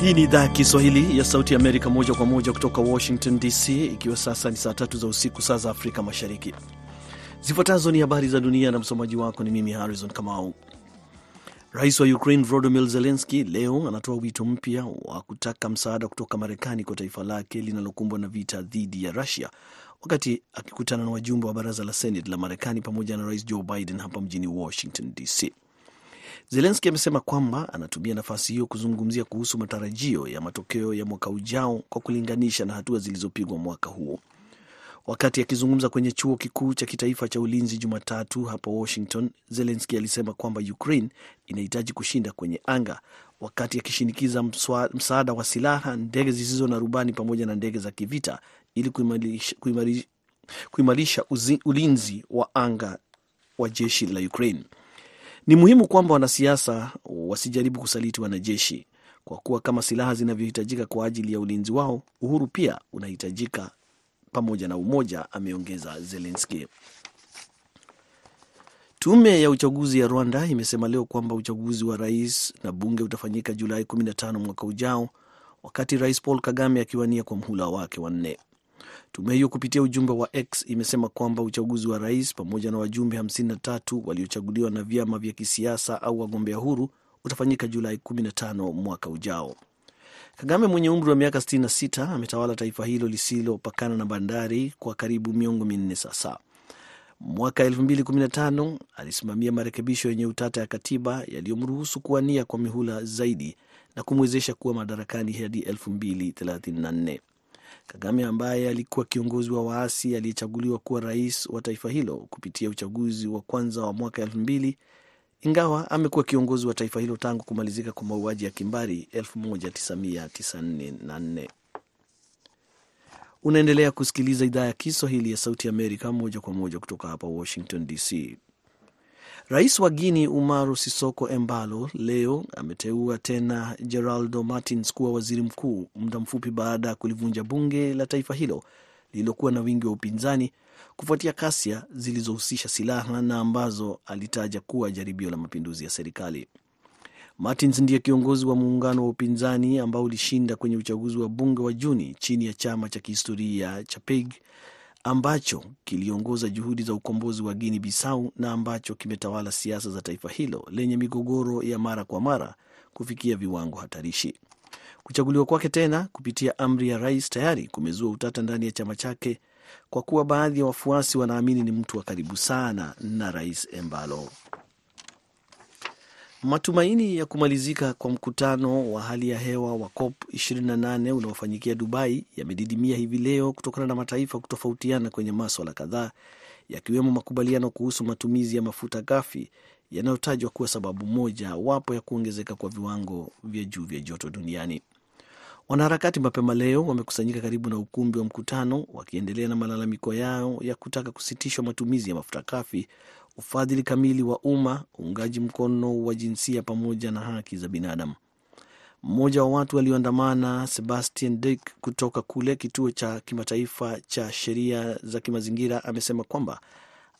Hii ni idhaa ya Kiswahili ya Sauti Amerika, moja kwa moja kutoka Washington DC, ikiwa sasa ni saa tatu za usiku, saa za Afrika Mashariki. Zifuatazo ni habari za dunia na msomaji wako ni mimi Harrison Kamau. Rais wa Ukraine Volodymyr Zelensky leo anatoa wito mpya wa kutaka msaada kutoka Marekani kwa taifa lake linalokumbwa na vita dhidi ya Russia, wakati akikutana na wajumbe wa baraza la Senate la Marekani pamoja na Rais Joe Biden hapa mjini Washington DC. Zelenski amesema kwamba anatumia nafasi hiyo kuzungumzia kuhusu matarajio ya matokeo ya mwaka ujao kwa kulinganisha na hatua zilizopigwa mwaka huo. Wakati akizungumza kwenye chuo kikuu cha kitaifa cha ulinzi Jumatatu hapa Washington, Zelenski alisema kwamba Ukraine inahitaji kushinda kwenye anga, wakati akishinikiza msaada wa silaha, ndege zisizo na rubani pamoja na ndege za kivita ili kuimarisha, kuimarisha, kuimarisha ulinzi wa anga wa jeshi la Ukraine. Ni muhimu kwamba wanasiasa wasijaribu kusaliti wanajeshi, kwa kuwa kama silaha zinavyohitajika kwa ajili ya ulinzi wao, uhuru pia unahitajika pamoja na umoja, ameongeza Zelenski. Tume ya uchaguzi ya Rwanda imesema leo kwamba uchaguzi wa rais na bunge utafanyika Julai 15 mwaka ujao, wakati Rais Paul Kagame akiwania kwa mhula wake wa nne. Tume hiyo kupitia ujumbe wa X imesema kwamba uchaguzi wa rais pamoja na wajumbe 53 waliochaguliwa na vyama vya kisiasa au wagombea huru utafanyika Julai 15 mwaka ujao. Kagame mwenye umri wa miaka 66 ametawala taifa hilo lisilopakana na bandari kwa karibu miongo minne sasa. Mwaka 2015 alisimamia marekebisho yenye utata ya katiba yaliyomruhusu kuwania kwa mihula zaidi na kumwezesha kuwa madarakani hadi 2034. Kagame ambaye alikuwa kiongozi wa waasi aliyechaguliwa kuwa rais wa taifa hilo kupitia uchaguzi wa kwanza wa mwaka elfu mbili ingawa amekuwa kiongozi wa taifa hilo tangu kumalizika kwa mauaji ya kimbari 1994. Unaendelea kusikiliza idhaa ya Kiswahili ya Sauti Amerika moja kwa moja kutoka hapa Washington DC. Rais wa Guini Umaru Sisoko Embalo leo ameteua tena Geraldo Martins kuwa waziri mkuu, muda mfupi baada ya kulivunja bunge la taifa hilo lililokuwa na wingi wa upinzani kufuatia kasia zilizohusisha silaha na ambazo alitaja kuwa jaribio la mapinduzi ya serikali. Martins ndiye kiongozi wa muungano wa upinzani ambao ulishinda kwenye uchaguzi wa bunge wa Juni chini ya chama cha kihistoria cha PEG ambacho kiliongoza juhudi za ukombozi wa Guinea Bissau na ambacho kimetawala siasa za taifa hilo lenye migogoro ya mara kwa mara kufikia viwango hatarishi. Kuchaguliwa kwake tena kupitia amri ya rais tayari kumezua utata ndani ya chama chake kwa kuwa baadhi ya wafuasi wanaamini ni mtu wa karibu sana na rais Embalo. Matumaini ya kumalizika kwa mkutano wa hali ya hewa wa COP 28 unaofanyikia Dubai yamedidimia hivi leo kutokana na mataifa kutofautiana kwenye maswala kadhaa yakiwemo makubaliano kuhusu matumizi ya mafuta ghafi yanayotajwa kuwa sababu moja wapo ya kuongezeka kwa viwango vya juu vya joto duniani. Wanaharakati mapema leo wamekusanyika karibu na ukumbi wa mkutano wakiendelea na malalamiko yao ya kutaka kusitishwa matumizi ya mafuta ghafi, ufadhili kamili wa umma, uungaji mkono wa jinsia pamoja na haki za binadamu. Mmoja wa watu walioandamana, Sebastian Dick kutoka kule kituo cha kimataifa cha sheria za kimazingira, amesema kwamba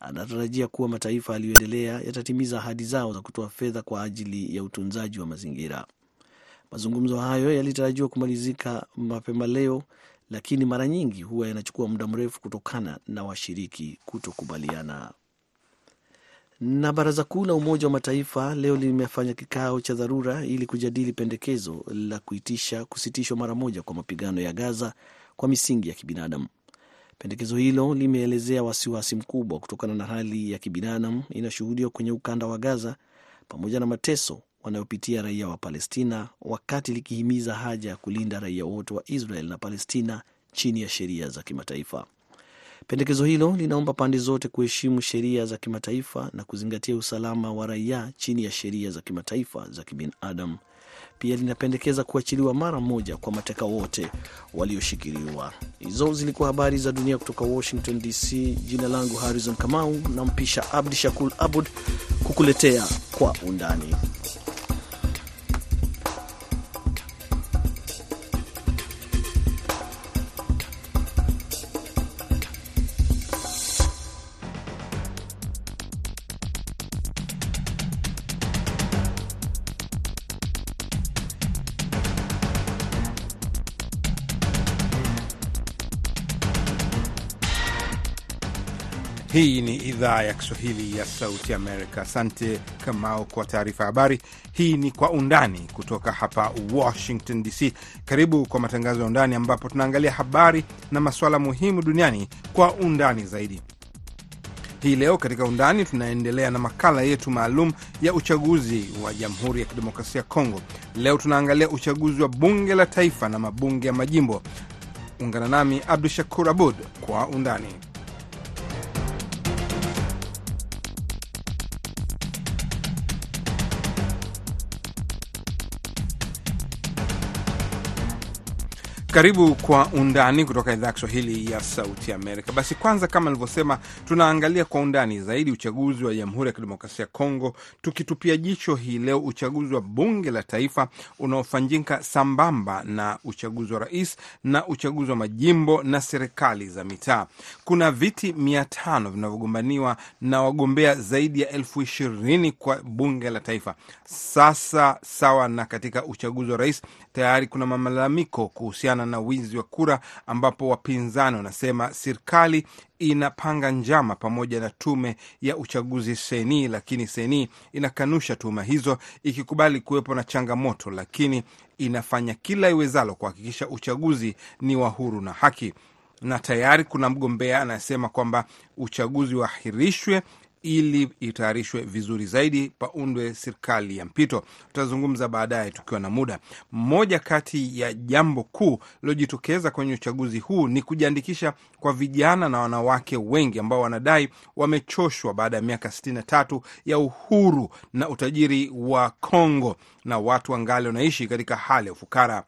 anatarajia kuwa mataifa yaliyoendelea yatatimiza ahadi zao za kutoa fedha kwa ajili ya utunzaji wa mazingira. Mazungumzo hayo yalitarajiwa kumalizika mapema leo, lakini mara nyingi huwa yanachukua muda mrefu kutokana na washiriki kutokubaliana. Na baraza kuu la Umoja wa Mataifa leo limefanya kikao cha dharura ili kujadili pendekezo la kuitisha kusitishwa mara moja kwa mapigano ya Gaza kwa misingi ya kibinadamu. Pendekezo hilo limeelezea wasiwasi mkubwa kutokana na hali ya kibinadamu inayoshuhudiwa kwenye ukanda wa Gaza pamoja na mateso wanayopitia raia wa Palestina, wakati likihimiza haja ya kulinda raia wote wa Israel na Palestina chini ya sheria za kimataifa. Pendekezo hilo linaomba pande zote kuheshimu sheria za kimataifa na kuzingatia usalama wa raia chini ya sheria za kimataifa za kibinadamu. Pia linapendekeza kuachiliwa mara moja kwa mateka wote walioshikiliwa. Hizo zilikuwa habari za dunia kutoka Washington DC. Jina langu Harrison Kamau, na mpisha Abdi Shakul Abud kukuletea kwa undani. Hii ni idhaa ya Kiswahili ya Sauti Amerika. Asante Kamao kwa taarifa ya habari. Hii ni Kwa Undani kutoka hapa Washington DC. Karibu kwa matangazo ya Undani ambapo tunaangalia habari na masuala muhimu duniani kwa undani zaidi. Hii leo katika Undani tunaendelea na makala yetu maalum ya uchaguzi wa Jamhuri ya Kidemokrasia ya Kongo. Leo tunaangalia uchaguzi wa bunge la taifa na mabunge ya majimbo. Ungana nami Abdu Shakur Abud kwa Undani. Karibu kwa undani kutoka idhaa ya Kiswahili ya Sauti Amerika. Basi kwanza, kama nilivyosema, tunaangalia kwa undani zaidi uchaguzi wa Jamhuri ya Kidemokrasia ya Kongo, tukitupia jicho hii leo uchaguzi wa bunge la taifa unaofanyika sambamba na uchaguzi wa rais na uchaguzi wa majimbo na serikali za mitaa. Kuna viti mia tano vinavyogombaniwa na wagombea zaidi ya elfu ishirini kwa bunge la taifa. Sasa sawa na katika uchaguzi wa rais, tayari kuna malalamiko kuhusiana na wizi wa kura ambapo wapinzani wanasema serikali inapanga njama pamoja na tume ya uchaguzi seni, lakini seni inakanusha tuhuma hizo ikikubali kuwepo na changamoto, lakini inafanya kila iwezalo kuhakikisha uchaguzi ni wa huru na haki. Na tayari kuna mgombea anasema kwamba uchaguzi uahirishwe ili itayarishwe vizuri zaidi, paundwe serikali ya mpito. Tutazungumza baadaye tukiwa na muda. Moja kati ya jambo kuu lilojitokeza kwenye uchaguzi huu ni kujiandikisha kwa vijana na wanawake wengi ambao wanadai wamechoshwa baada ya miaka 63 ya uhuru na utajiri wa Kongo, na watu wangali wanaishi katika hali ya ufukara.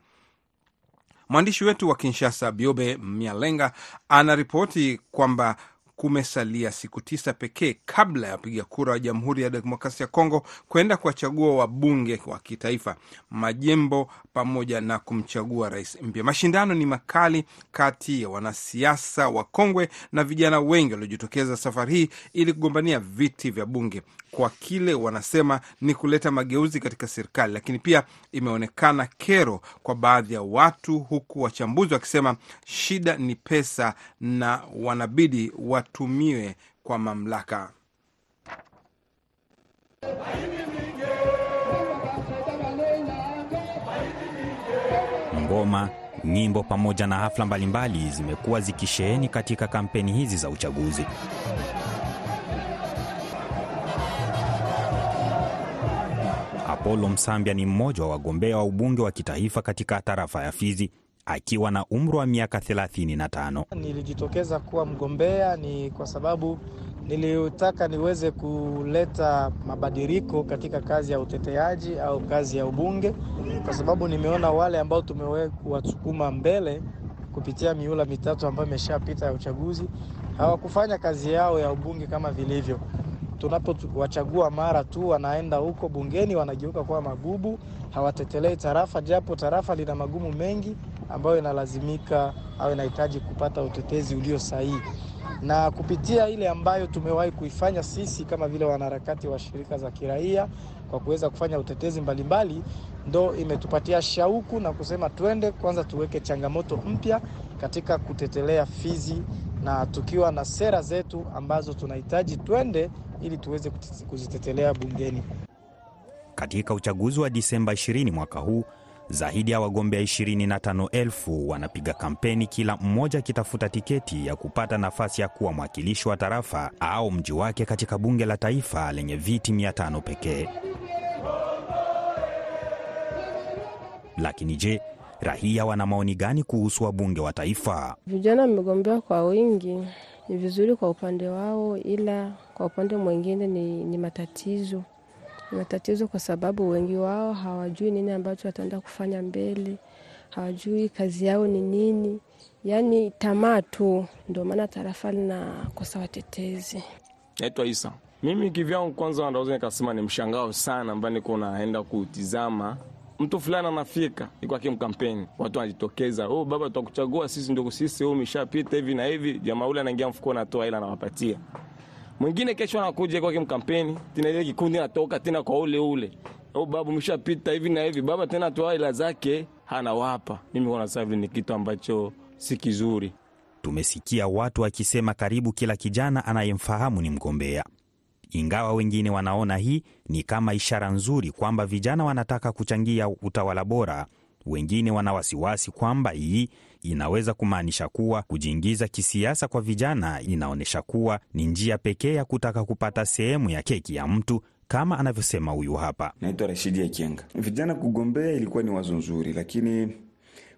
Mwandishi wetu wa Kinshasa, Biobe Mialenga, anaripoti kwamba kumesalia siku tisa pekee kabla ya wapiga kura wa Jamhuri ya Demokrasia ya Kongo kwenda kuwachagua wabunge wa kitaifa, majimbo pamoja na kumchagua rais mpya. Mashindano ni makali kati ya wanasiasa wakongwe na vijana wengi waliojitokeza safari hii ili kugombania viti vya bunge kwa kile wanasema ni kuleta mageuzi katika serikali, lakini pia imeonekana kero kwa baadhi ya watu, huku wachambuzi wakisema shida ni pesa na wanabidi watumiwe kwa mamlaka. Ngoma, nyimbo pamoja na hafla mbalimbali zimekuwa zikisheheni katika kampeni hizi za uchaguzi. Apollo Msambya ni mmoja wa wagombea wa ubunge wa kitaifa katika tarafa ya Fizi akiwa na umri wa miaka 35. Nilijitokeza kuwa mgombea ni kwa sababu nilitaka niweze kuleta mabadiliko katika kazi ya uteteaji au kazi ya ubunge, kwa sababu nimeona wale ambao tumewasukuma mbele kupitia miula mitatu ambayo imeshapita ya uchaguzi hawakufanya kazi yao ya ubunge kama vilivyo tunapowachagua mara tu wanaenda huko bungeni wanageuka kuwa magubu, hawatetelei tarafa, japo tarafa lina magumu mengi ambayo inalazimika au inahitaji kupata utetezi ulio sahihi. Na kupitia ile ambayo tumewahi kuifanya sisi kama vile wanaharakati wa shirika za kiraia kwa kuweza kufanya utetezi mbalimbali, ndo imetupatia shauku na kusema twende kwanza tuweke changamoto mpya katika kutetelea Fizi na tukiwa na sera zetu ambazo tunahitaji twende ili tuweze kuzitetelea bungeni. Katika uchaguzi wa Disemba 20 mwaka huu, zaidi ya wagombea 25,000 wanapiga kampeni, kila mmoja akitafuta tiketi ya kupata nafasi ya kuwa mwakilishi wa tarafa au mji wake katika bunge la taifa lenye viti 500 pekee. Lakini je, raia wana maoni gani kuhusu wabunge wa taifa? Vijana wamegombea kwa wingi, ni vizuri kwa upande wao, ila kwa upande mwingine ni, ni matatizo matatizo kwa sababu wengi wao hawajui nini ambacho wataenda kufanya mbele, hawajui kazi yao ni nini, yaani tamaa tu. Ndio maana tarafa linakosa watetezi. Naitwa Isa. Mimi kivyangu, kwanza naweza nikasema ni mshangao sana ambaye niko naenda kutizama mtu fulani anafika iko akimkampeni, watu wanajitokeza, oh, baba tutakuchagua sisi, ndio sisi, oh, umeshapita hivi na hivi. Jamaa ule anaingia mfuko, anatoa ila anawapatia mwingine. Kesho anakuja kwa kimkampeni tena, ile kikundi natoka tena kwa ule ule, au babu mshapita hivi na hivi, baba tena toa hela zake anawapa. Mimi kwa sasa ni kitu ambacho si kizuri. tumesikia watu wakisema karibu kila kijana anayemfahamu ni mgombea. Ingawa wengine wanaona hii ni kama ishara nzuri kwamba vijana wanataka kuchangia utawala bora, wengine wana wasiwasi kwamba hii inaweza kumaanisha kuwa kujiingiza kisiasa kwa vijana inaonyesha kuwa ni njia pekee ya kutaka kupata sehemu ya keki ya mtu, kama anavyosema huyu hapa. Naitwa Rashidi Akienga. Vijana kugombea ilikuwa ni wazo nzuri, lakini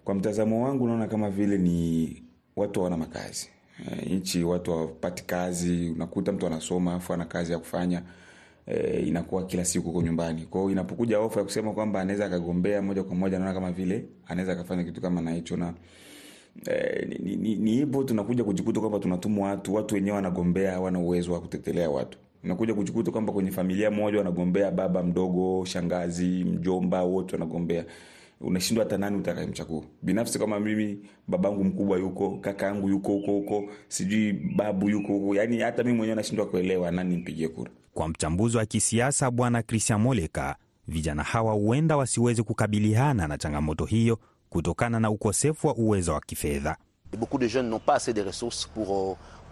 kwa mtazamo wangu naona kama vile ni watu hawana makazi e, nchi watu hawapati kazi. Unakuta mtu anasoma afu ana kazi ya kufanya e, inakuwa kila siku huko nyumbani. Kwa hiyo inapokuja ofa ya kusema kwamba anaweza akagombea moja kwa moja, naona kama vile anaweza akafanya kitu kama na na Eh, ni, ni, ni hivyo tunakuja kujikuta kwamba tunatumwa watu watu wenyewe wanagombea hawana uwezo wa kutetelea watu. Unakuja kujikuta kwamba kwenye familia moja wanagombea baba mdogo shangazi mjomba wote wanagombea. Unashindwa hata nani utakayemchagua. Binafsi kama mimi babangu mkubwa yuko kaka yangu yuko huko huko sijui babu yuko huko yani hata mimi mwenyewe nashindwa kuelewa nani nipigie kura Kwa mchambuzi wa kisiasa Bwana Christian Moleka, vijana hawa huenda wasiweze kukabiliana na changamoto hiyo kutokana na ukosefu wa uwezo wa kifedha.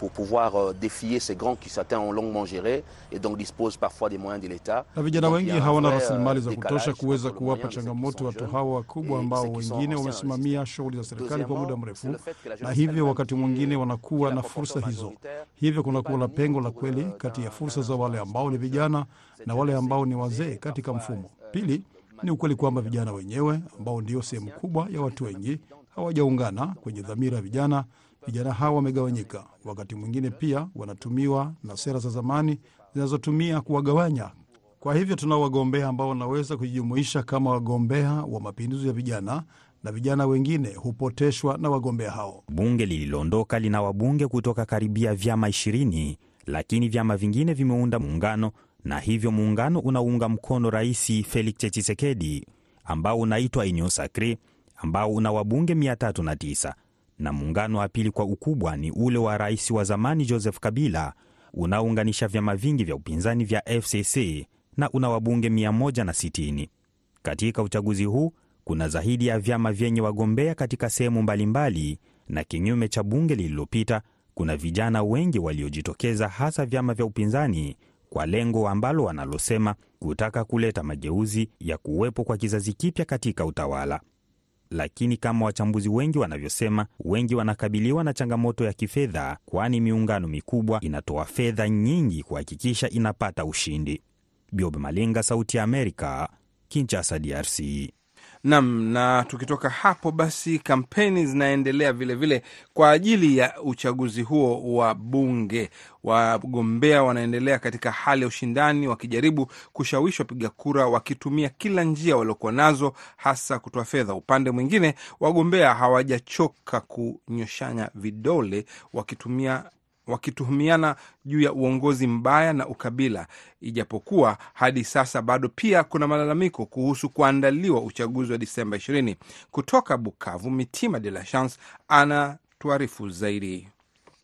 Pour, euh, pouvoir euh, défier ces grands qui certains ont longuement géré et donc disposent parfois des moyens de l'État. na vijana wengi hawana rasilimali euh, za kutosha kuweza kuwapa changamoto watu hawa wakubwa ambao wengine wamesimamia shughuli za serikali kwa muda mrefu, na hivyo wakati mwingine wanakuwa na fursa hizo, hivyo kunakuwa na pengo la kweli kati ya fursa za wale ambao ni vijana na wale ambao ni wazee katika mfumo. euh, Pili ni ukweli kwamba vijana wenyewe ambao ndio sehemu kubwa ya watu wengi hawajaungana kwenye dhamira ya vijana. Vijana hao wamegawanyika, wakati mwingine pia wanatumiwa na sera za zamani zinazotumia kuwagawanya. Kwa hivyo tunao wagombea ambao wanaweza kujijumuisha kama wagombea wa mapinduzi ya vijana, na vijana wengine hupoteshwa na wagombea hao. Bunge lililoondoka lina wabunge kutoka karibia vyama ishirini, lakini vyama vingine vimeunda muungano na hivyo muungano unaunga mkono Rais Felix Tshisekedi ambao unaitwa Union ambao una wabunge 309 na muungano wa pili kwa ukubwa ni ule wa rais wa zamani Joseph Kabila unaounganisha vyama vingi vya upinzani vya FCC na una wabunge 160. Katika uchaguzi huu kuna zaidi ya vyama vyenye wagombea katika sehemu mbalimbali, na kinyume cha bunge lililopita, kuna vijana wengi waliojitokeza, hasa vyama vya upinzani, kwa lengo ambalo wanalosema kutaka kuleta mageuzi ya kuwepo kwa kizazi kipya katika utawala. Lakini kama wachambuzi wengi wanavyosema, wengi wanakabiliwa na changamoto ya kifedha, kwani miungano mikubwa inatoa fedha nyingi kuhakikisha inapata ushindi. —biob Malenga, Sauti ya Amerika, Kinshasa, DRC. Nam, na tukitoka hapo basi, kampeni zinaendelea vilevile vile kwa ajili ya uchaguzi huo wa bunge. Wagombea wanaendelea katika hali ya ushindani, wakijaribu kushawishi wapiga kura wakitumia kila njia waliokuwa nazo, hasa kutoa fedha. Upande mwingine, wagombea hawajachoka kunyoshanya vidole wakitumia wakituhumiana juu ya uongozi mbaya na ukabila, ijapokuwa hadi sasa bado pia kuna malalamiko kuhusu kuandaliwa uchaguzi wa Disemba 20. Kutoka Bukavu, Mitima de la Chance anatuarifu zaidi.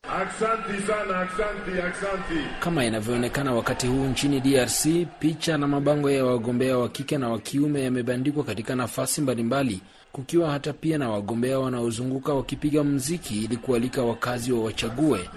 Aksanti sana, aksanti, aksanti. Kama inavyoonekana wakati huu nchini DRC, picha na mabango ya wagombea wa kike na wa kiume yamebandikwa katika nafasi mbalimbali, kukiwa hata pia na wagombea wanaozunguka wakipiga mziki ili kualika wakazi wa wachague.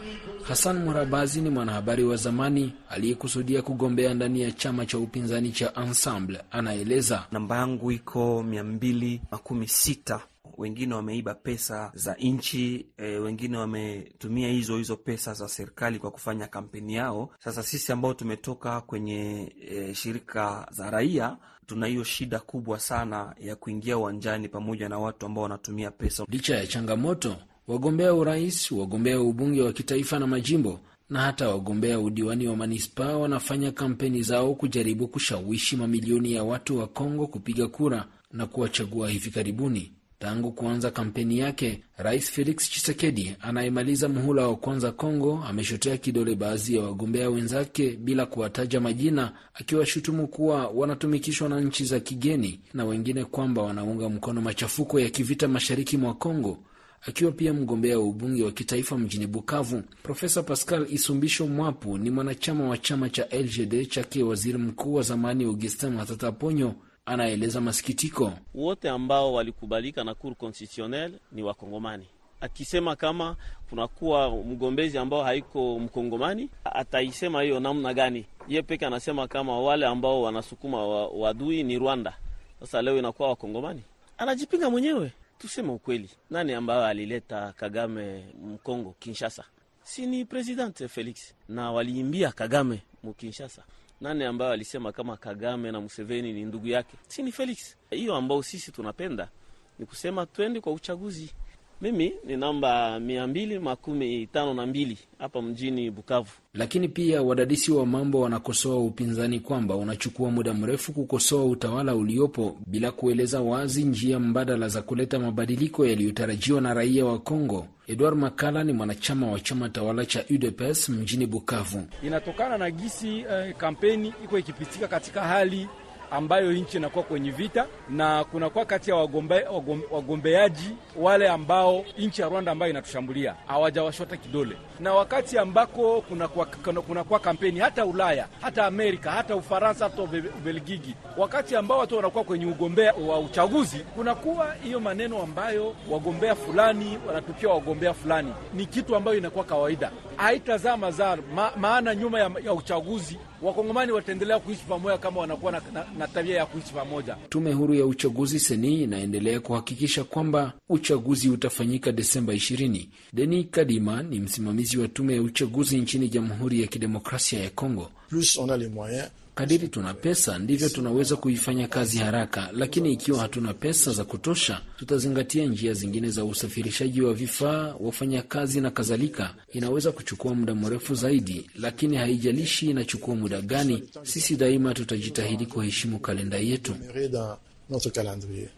Hassan Murabazi ni mwanahabari wa zamani aliyekusudia kugombea ndani ya chama cha upinzani cha Ensemble. Anaeleza. namba yangu iko mia mbili makumi sita wengine wameiba pesa za nchi e, wengine wametumia hizo hizo pesa za serikali kwa kufanya kampeni yao. Sasa sisi ambao tumetoka kwenye e, shirika za raia tuna hiyo shida kubwa sana ya kuingia uwanjani pamoja na watu ambao wanatumia pesa. Licha ya changamoto, wagombea urais, wagombea ubunge wa kitaifa na majimbo na hata wagombea udiwani wa manispaa wanafanya kampeni zao kujaribu kushawishi mamilioni ya watu wa Kongo kupiga kura na kuwachagua hivi karibuni. Tangu kuanza kampeni yake, Rais Felix Tshisekedi anayemaliza muhula wa kwanza Kongo ameshotea kidole baadhi ya wagombea wenzake bila kuwataja majina, akiwashutumu kuwa wanatumikishwa na nchi za kigeni na wengine kwamba wanaunga mkono machafuko ya kivita mashariki mwa Kongo. Akiwa pia mgombea wa ubunge wa kitaifa mjini Bukavu, Profesa Pascal Isumbisho Mwapu ni mwanachama wa chama cha LGD chake waziri mkuu wa zamani Augustin Matata Ponyo anaeleza masikitiko. Wote ambao walikubalika na Cour constitutionnelle ni Wakongomani, akisema kama kunakuwa mgombezi ambao haiko mkongomani, ataisema hiyo namna gani? Ye peke anasema kama wale ambao wanasukuma wadui ni Rwanda. Sasa leo inakuwa wakongomani, anajipinga mwenyewe. Tuseme ukweli, nani ambayo alileta Kagame Mkongo Kinshasa? Si ni president Felix, na waliimbia Kagame mukinshasa. Nani ambayo alisema kama Kagame na Museveni ni ndugu yake? Si ni Felix. Hiyo ambao sisi tunapenda ni kusema twende kwa uchaguzi. Mimi ni namba mia mbili makumi tano na mbili hapa mjini Bukavu. Lakini pia wadadisi wa mambo wanakosoa upinzani kwamba unachukua muda mrefu kukosoa utawala uliopo bila kueleza wazi njia mbadala za kuleta mabadiliko yaliyotarajiwa na raia wa Kongo. Edward Makala ni mwanachama wa chama tawala cha UDPS mjini Bukavu. Inatokana na gisi eh, kampeni iko ikipitika katika hali ambayo nchi inakuwa kwenye vita na kunakuwa kati ya wagombe, wagombe, wagombeaji wale ambao nchi ya Rwanda ambayo inatushambulia hawajawashota kidole, na wakati ambako kunakuwa kuna kampeni hata Ulaya hata Amerika hata Ufaransa hata Ubelgiji, wakati ambao watu wanakuwa kwenye ugombea wa uchaguzi, kunakuwa hiyo maneno ambayo wagombea fulani wanatukia wagombea fulani, ni kitu ambayo inakuwa kawaida, haitazaa mazaa ma, maana nyuma ya, ya uchaguzi wakongomani wataendelea kuishi pamoja kama wanakuwa na, na, na tabia ya kuishi pamoja. Tume huru ya uchaguzi seni inaendelea kuhakikisha kwamba uchaguzi utafanyika Desemba 20. Deni Kadima ni msimamizi wa tume ya uchaguzi nchini Jamhuri ya Kidemokrasia ya Kongo. Plus on a les moyens Kadiri tuna pesa ndivyo tunaweza kuifanya kazi haraka, lakini ikiwa hatuna pesa za kutosha, tutazingatia njia zingine za usafirishaji wa vifaa, wafanyakazi na kadhalika. Inaweza kuchukua muda mrefu zaidi, lakini haijalishi inachukua muda gani, sisi daima tutajitahidi kuheshimu kalenda yetu.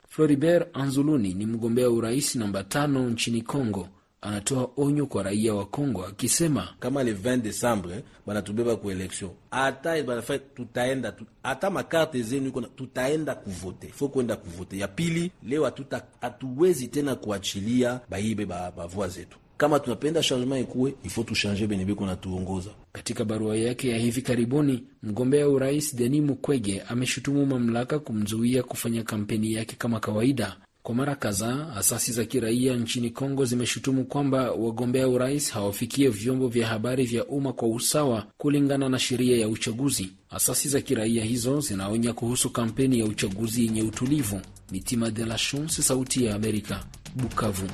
Floribert Anzuluni ni mgombea urais namba tano nchini Kongo. Anatoa onyo kwa raia wa Kongo akisema kama le 20 Desembre banatubeba ku election hata banafa tutaenda hata makarte zenu iko tutaenda kuvote, fo kwenda kuvote. Ya pili leo hatuwezi tena kuachilia baibe bavua zetu. Kama tunapenda changement ikuwe ifo tushanje benye biko na tuongoza. Katika barua yake ya hivi karibuni, mgombea urais Denis Mukwege ameshutumu mamlaka kumzuia kufanya kampeni yake kama kawaida. Kwa mara kadhaa asasi za kiraia nchini Kongo zimeshutumu kwamba wagombea urais hawafikie vyombo vya habari vya umma kwa usawa kulingana na sheria ya uchaguzi. Asasi za kiraia hizo zinaonya kuhusu kampeni ya uchaguzi yenye utulivu. Mitima de la Chance, Sauti ya Amerika, Bukavu.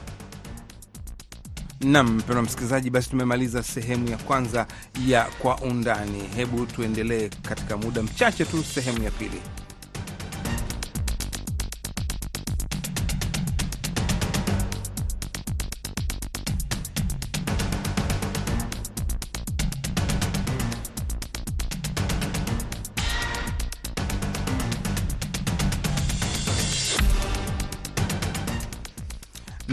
Nam mpendwa msikilizaji, basi tumemaliza sehemu ya kwanza ya Kwa Undani. Hebu tuendelee katika muda mchache tu sehemu ya pili.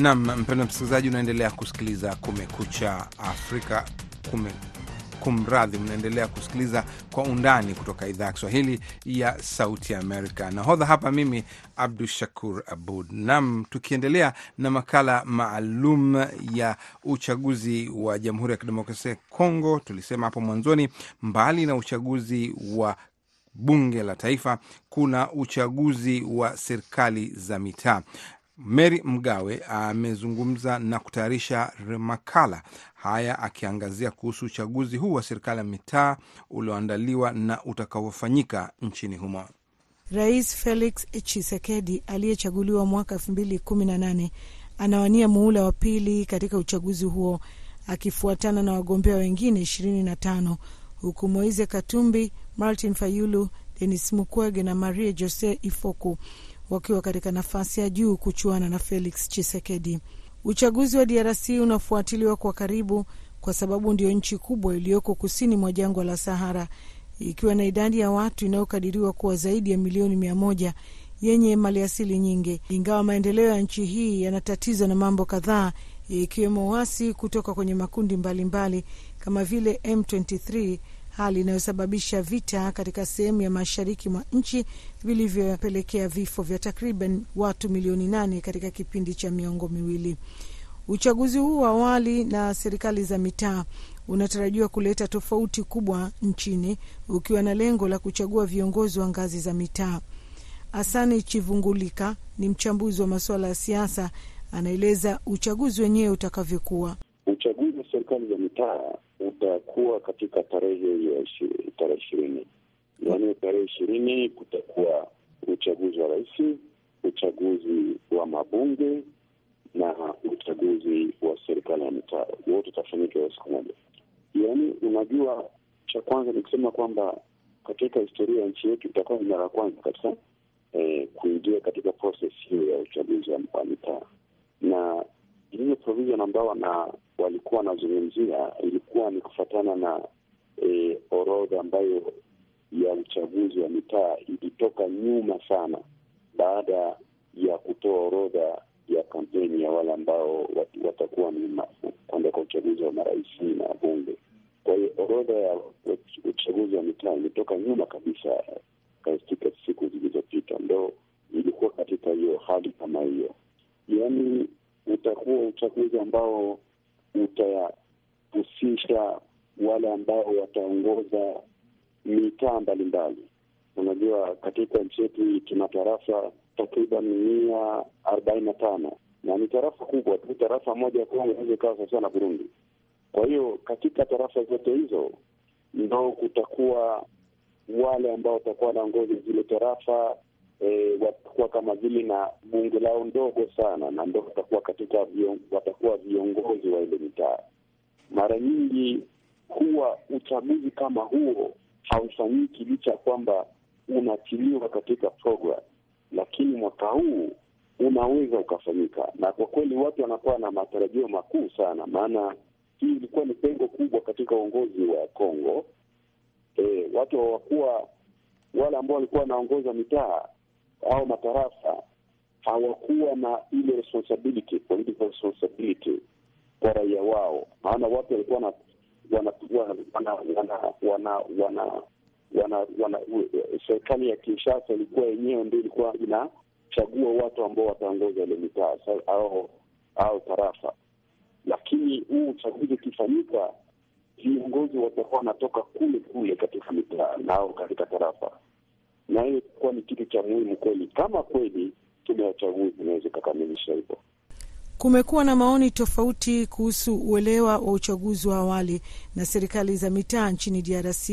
Nam mpendwa msikilizaji, unaendelea kusikiliza Kumekucha Afrika kume Kumradhi, mnaendelea kusikiliza Kwa Undani kutoka idhaa ya Kiswahili ya Sauti Amerika. Nahodha hapa mimi Abdu Shakur Abud. Nam, tukiendelea na makala maalum ya uchaguzi wa Jamhuri ya Kidemokrasia ya Kongo, tulisema hapo mwanzoni, mbali na uchaguzi wa bunge la taifa, kuna uchaguzi wa serikali za mitaa. Mary Mgawe amezungumza na kutayarisha makala haya akiangazia kuhusu uchaguzi huu wa serikali ya mitaa ulioandaliwa na utakaofanyika nchini humo. Rais Felix Tshisekedi aliyechaguliwa mwaka elfu mbili kumi na nane anawania muhula wa pili katika uchaguzi huo akifuatana na wagombea wengine ishirini na tano huku Moise Katumbi, Martin Fayulu, Denis Mukwege na Marie Jose Ifoku wakiwa katika nafasi ya juu kuchuana na Felix Chisekedi. Uchaguzi wa DRC unafuatiliwa kwa karibu kwa sababu ndio nchi kubwa iliyoko kusini mwa jangwa la Sahara, ikiwa na idadi ya watu inayokadiriwa kuwa zaidi ya milioni mia moja yenye maliasili nyingi. Ingawa maendeleo ya nchi hii yanatatizwa na mambo kadhaa, ikiwemo wasi kutoka kwenye makundi mbalimbali mbali, kama vile M23 hali inayosababisha vita katika sehemu ya mashariki mwa nchi vilivyopelekea vifo vya takriban watu milioni nane katika kipindi cha miongo miwili. Uchaguzi huu wa awali na serikali za mitaa unatarajiwa kuleta tofauti kubwa nchini, ukiwa na lengo la kuchagua viongozi wa ngazi za mitaa. Asani Chivungulika ni mchambuzi wa masuala ya siasa, anaeleza uchaguzi wenyewe utakavyokuwa. Uchaguzi wa serikali za mitaa utakuwa katika tarehe ya tarehe ishirini, yaani tarehe ishirini kutakuwa uchaguzi wa rais, uchaguzi wa mabunge na uchaguzi wa serikali ya mitaa, wote utafanyika siku moja. Yaani, unajua, cha kwanza ni kusema kwamba katika historia ya nchi yetu itakuwa ni mara ya kwanza kabisa eh, kuingia katika proses hiyo ya uchaguzi wa mitaa, na hiyo provision ambao na walikuwa wanazungumzia ilikuwa ni kufuatana na e, orodha ambayo ya uchaguzi wa mitaa ilitoka nyuma sana, baada ya kutoa orodha ya kampeni ya wale ambao watakuwa ni kwenda kwa uchaguzi wa marais na bunge. Kwa hiyo orodha ya uchaguzi wa mitaa imetoka nyuma kabisa katika siku zilizopita, ndo ilikuwa katika hiyo hali kama hiyo. Yaani utakuwa uchaguzi ambao utahusisha wale ambao wataongoza mitaa mbalimbali. Unajua, katika nchi yetu tuna tarafa takriban mia arobaini na tano na ni tarafa kubwa tu. Tarafa moja ya Kongo inaweza ikawa sawasawa na Burundi. Kwa hiyo katika tarafa zote hizo ndo kutakuwa wale ambao watakuwa wanaongoza zile tarafa e, watakuwa kama vile na bunge lao ndogo sana, na ndo watakuwa katika vion, watakuwa viongozi wa ile mitaa. Mara nyingi huwa uchaguzi kama huo haufanyiki licha ya kwamba unatiliwa katika program, lakini mwaka huu unaweza ukafanyika, na kwa kweli watu wanakuwa na matarajio makuu sana, maana hii ilikuwa ni pengo kubwa katika uongozi wa Kongo. E, watu hawakuwa wale ambao walikuwa wanaongoza mitaa au matarafa hawakuwa na ile responsibility, political responsibility kwa raia wao, maana watu walikuwa na wana wana wana wana wana serikali ya Kinshasa ilikuwa yenyewe ndio ilikuwa inachagua watu ambao wataongoza ile mitaa au au tarafa. Lakini huu uchaguzi ukifanyika, viongozi watakuwa wanatoka kule kule katika mitaa nao katika tarafa, na hiyo itakuwa ni kitu cha muhimu kweli, kama kweli tume ya uchaguzi inaweza ikakamilisha hivyo. Kumekuwa na maoni tofauti kuhusu uelewa wa uchaguzi wa awali na serikali za mitaa nchini DRC,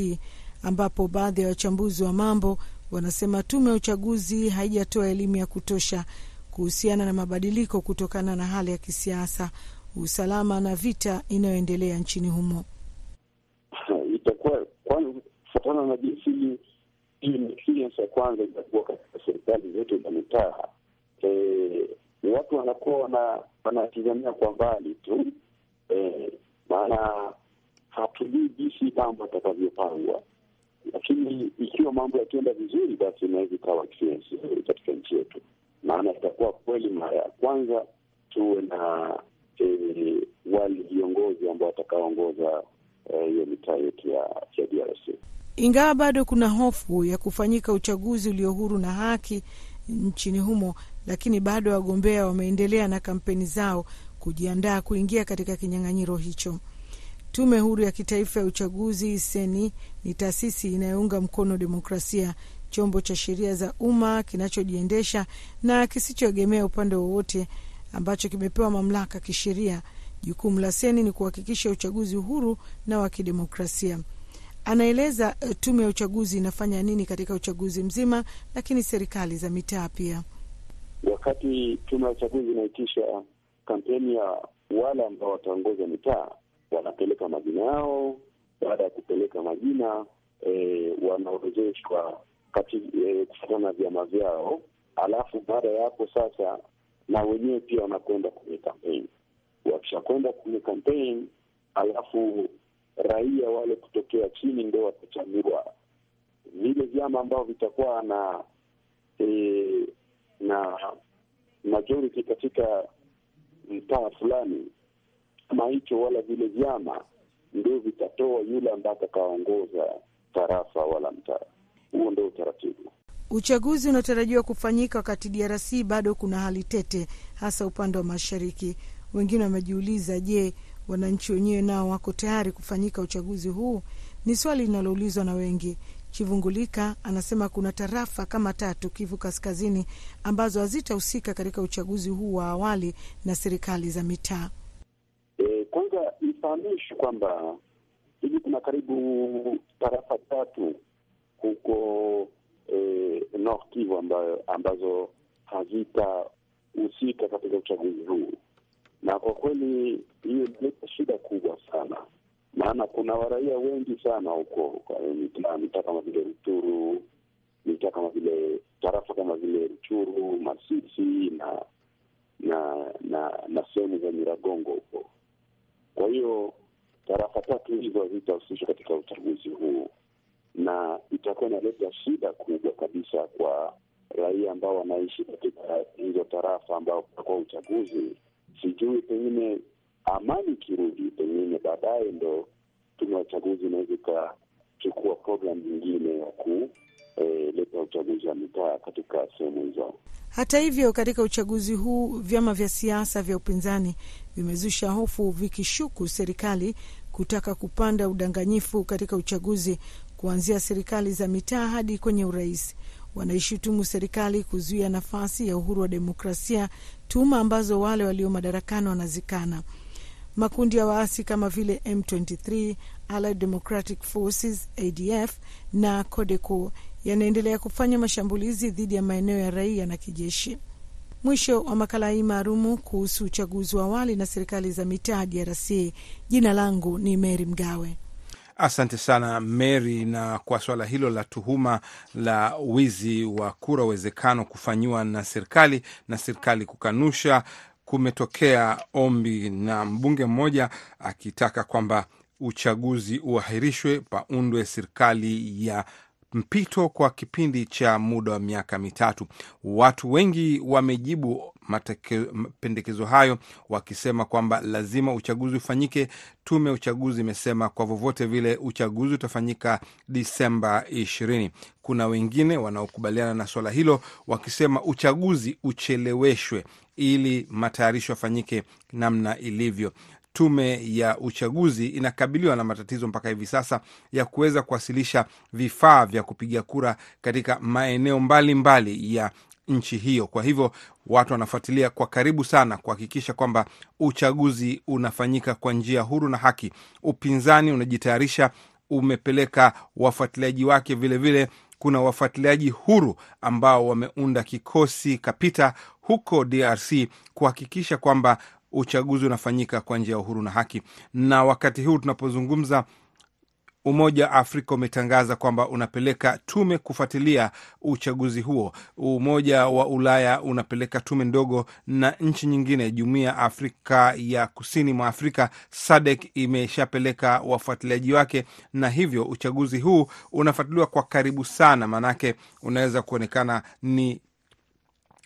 ambapo baadhi ya wachambuzi wa mambo wanasema tume ya uchaguzi haijatoa elimu ya kutosha kuhusiana na mabadiliko kutokana na hali ya kisiasa, usalama na vita inayoendelea nchini humo. Itakuwa kwanza kufuatana na jinsi hii experience ya kwanza itakuwa katika serikali zote za mitaa. E, watu wanakuwa wanatizamia kwa mbali tu. E, maana hatujui jinsi mambo atakavyopangwa, lakini ikiwa mambo yakienda vizuri, basi inaweza ikawa experience nzuri katika nchi yetu, maana itakuwa kweli mara ya kwanza tuwe na e, wale viongozi ambao watakaoongoza hiyo e, mitaa yetu ya DRC. Ingawa bado kuna hofu ya kufanyika uchaguzi ulio huru na haki nchini humo, lakini bado wagombea wameendelea na kampeni zao kujiandaa kuingia katika kinyang'anyiro hicho. Tume huru ya kitaifa ya uchaguzi seni ni taasisi inayounga mkono demokrasia, chombo cha sheria za umma kinachojiendesha na kisichoegemea upande wowote, ambacho kimepewa mamlaka kisheria. Jukumu la seni ni kuhakikisha uchaguzi huru na wa kidemokrasia. Anaeleza tume ya uchaguzi inafanya nini katika uchaguzi mzima, lakini serikali za mitaa pia. Wakati tume ya uchaguzi inaitisha kampeni ya wale ambao wataongoza mitaa, wanapeleka majina yao. Baada ya kupeleka majina e, wanaorozeshwa e, kufuatana na vyama vyao, alafu baada ya hapo sasa na wenyewe pia wanakwenda kwenye kampeni. Wakishakwenda kwenye kampeni, alafu raia wale kutokea chini ndio watachagua vile vyama ambavyo vitakuwa na e, na majority katika mtaa fulani kama hicho, wala vile vyama ndio vitatoa yule ambaye atakaongoza tarafa wala mtaa. Huo ndio utaratibu. Uchaguzi unatarajiwa kufanyika wakati DRC bado kuna hali tete, hasa upande wa mashariki. Wengine wamejiuliza, je, wananchi wenyewe nao wako tayari kufanyika uchaguzi huu? Ni swali linaloulizwa na wengi. Chivungulika anasema kuna tarafa kama tatu Kivu Kaskazini ambazo hazitahusika katika uchaguzi huu wa awali na serikali za mitaa. E, kwanza nifahamishi kwamba hivi kuna karibu tarafa tatu huko e, North Kivu ambazo hazitahusika katika uchaguzi huu, na kwa kweli hiyo inaleta shida kubwa sana, maana kuna waraia wengi sana huko mitaa kama vile Ruturu, mitaa kama vile tarafa kama vile Ruchuru, Masisi na na na na sehemu za Nyiragongo huko. Kwa hiyo tarafa tatu hizo hazitahusishwa katika uchaguzi huu, na itakuwa inaleta shida kubwa kabisa kwa raia ambao wanaishi katika hizo tarafa ambao kutakuwa uchaguzi. Sijui, pengine amani ikirudi, pengine baadaye ndo tume ya uchaguzi inaweza ikachukua programu nyingine ya kuleta eh, uchaguzi wa mitaa katika sehemu hizo. Hata hivyo, katika uchaguzi huu vyama vya siasa vya upinzani vimezusha hofu vikishuku serikali kutaka kupanda udanganyifu katika uchaguzi kuanzia serikali za mitaa hadi kwenye urais. Wanaishutumu serikali kuzuia nafasi ya uhuru wa demokrasia, tuhuma ambazo wale walio madarakani wanazikana. Makundi ya waasi kama vile M23, Allied Democratic Forces ADF na CODECO yanaendelea kufanya mashambulizi dhidi ya maeneo ya raia na kijeshi. Mwisho wa makala hii maalumu kuhusu uchaguzi wa awali na serikali za mitaa DRC. Jina langu ni Mary Mgawe. Asante sana Mary. Na kwa swala hilo la tuhuma la wizi wa kura, uwezekano kufanyiwa na serikali na serikali kukanusha, kumetokea ombi na mbunge mmoja akitaka kwamba uchaguzi uahirishwe, paundwe serikali ya mpito kwa kipindi cha muda wa miaka mitatu. Watu wengi wamejibu mapendekezo hayo wakisema kwamba lazima uchaguzi ufanyike. Tume ya uchaguzi imesema kwa vyovyote vile uchaguzi utafanyika Disemba ishirini. Kuna wengine wanaokubaliana na swala hilo wakisema uchaguzi ucheleweshwe ili matayarisho yafanyike namna ilivyo. Tume ya uchaguzi inakabiliwa na matatizo mpaka hivi sasa ya kuweza kuwasilisha vifaa vya kupiga kura katika maeneo mbalimbali mbali ya nchi hiyo. Kwa hivyo watu wanafuatilia kwa karibu sana kuhakikisha kwamba uchaguzi unafanyika kwa njia huru na haki. Upinzani unajitayarisha, umepeleka wafuatiliaji wake vilevile vile, kuna wafuatiliaji huru ambao wameunda kikosi kapita huko DRC kuhakikisha kwamba uchaguzi unafanyika kwa njia ya uhuru na haki. Na wakati huu tunapozungumza, Umoja wa Afrika umetangaza kwamba unapeleka tume kufuatilia uchaguzi huo. Umoja wa Ulaya unapeleka tume ndogo, na nchi nyingine, Jumuiya ya Afrika ya kusini mwa Afrika SADC imeshapeleka wafuatiliaji wake, na hivyo uchaguzi huu unafuatiliwa kwa karibu sana, maanake unaweza kuonekana ni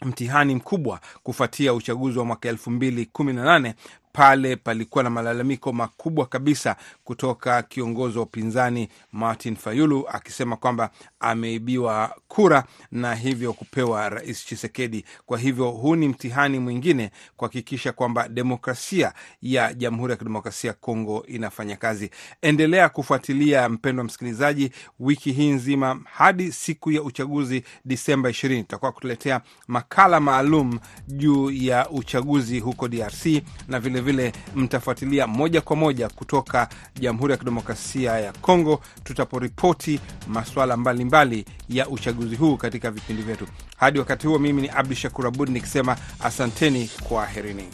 mtihani mkubwa kufuatia uchaguzi wa mwaka elfu mbili kumi na nane pale palikuwa na malalamiko makubwa kabisa kutoka kiongozi wa upinzani Martin Fayulu akisema kwamba ameibiwa kura na hivyo kupewa Rais Chisekedi. Kwa hivyo huu ni mtihani mwingine kuhakikisha kwamba demokrasia ya Jamhuri ya Kidemokrasia ya Kongo inafanya kazi. Endelea kufuatilia, mpendwa msikilizaji, wiki hii nzima hadi siku ya uchaguzi Disemba 20 tutakuwa kutuletea makala maalum juu ya uchaguzi huko DRC na vile vile mtafuatilia moja kwa moja kutoka Jamhuri ya Kidemokrasia ya Kongo tutaporipoti masuala mbalimbali ya uchaguzi huu katika vipindi vyetu. Hadi wakati huo, mimi ni Abdu Shakur Abud nikisema asanteni, kwaherini.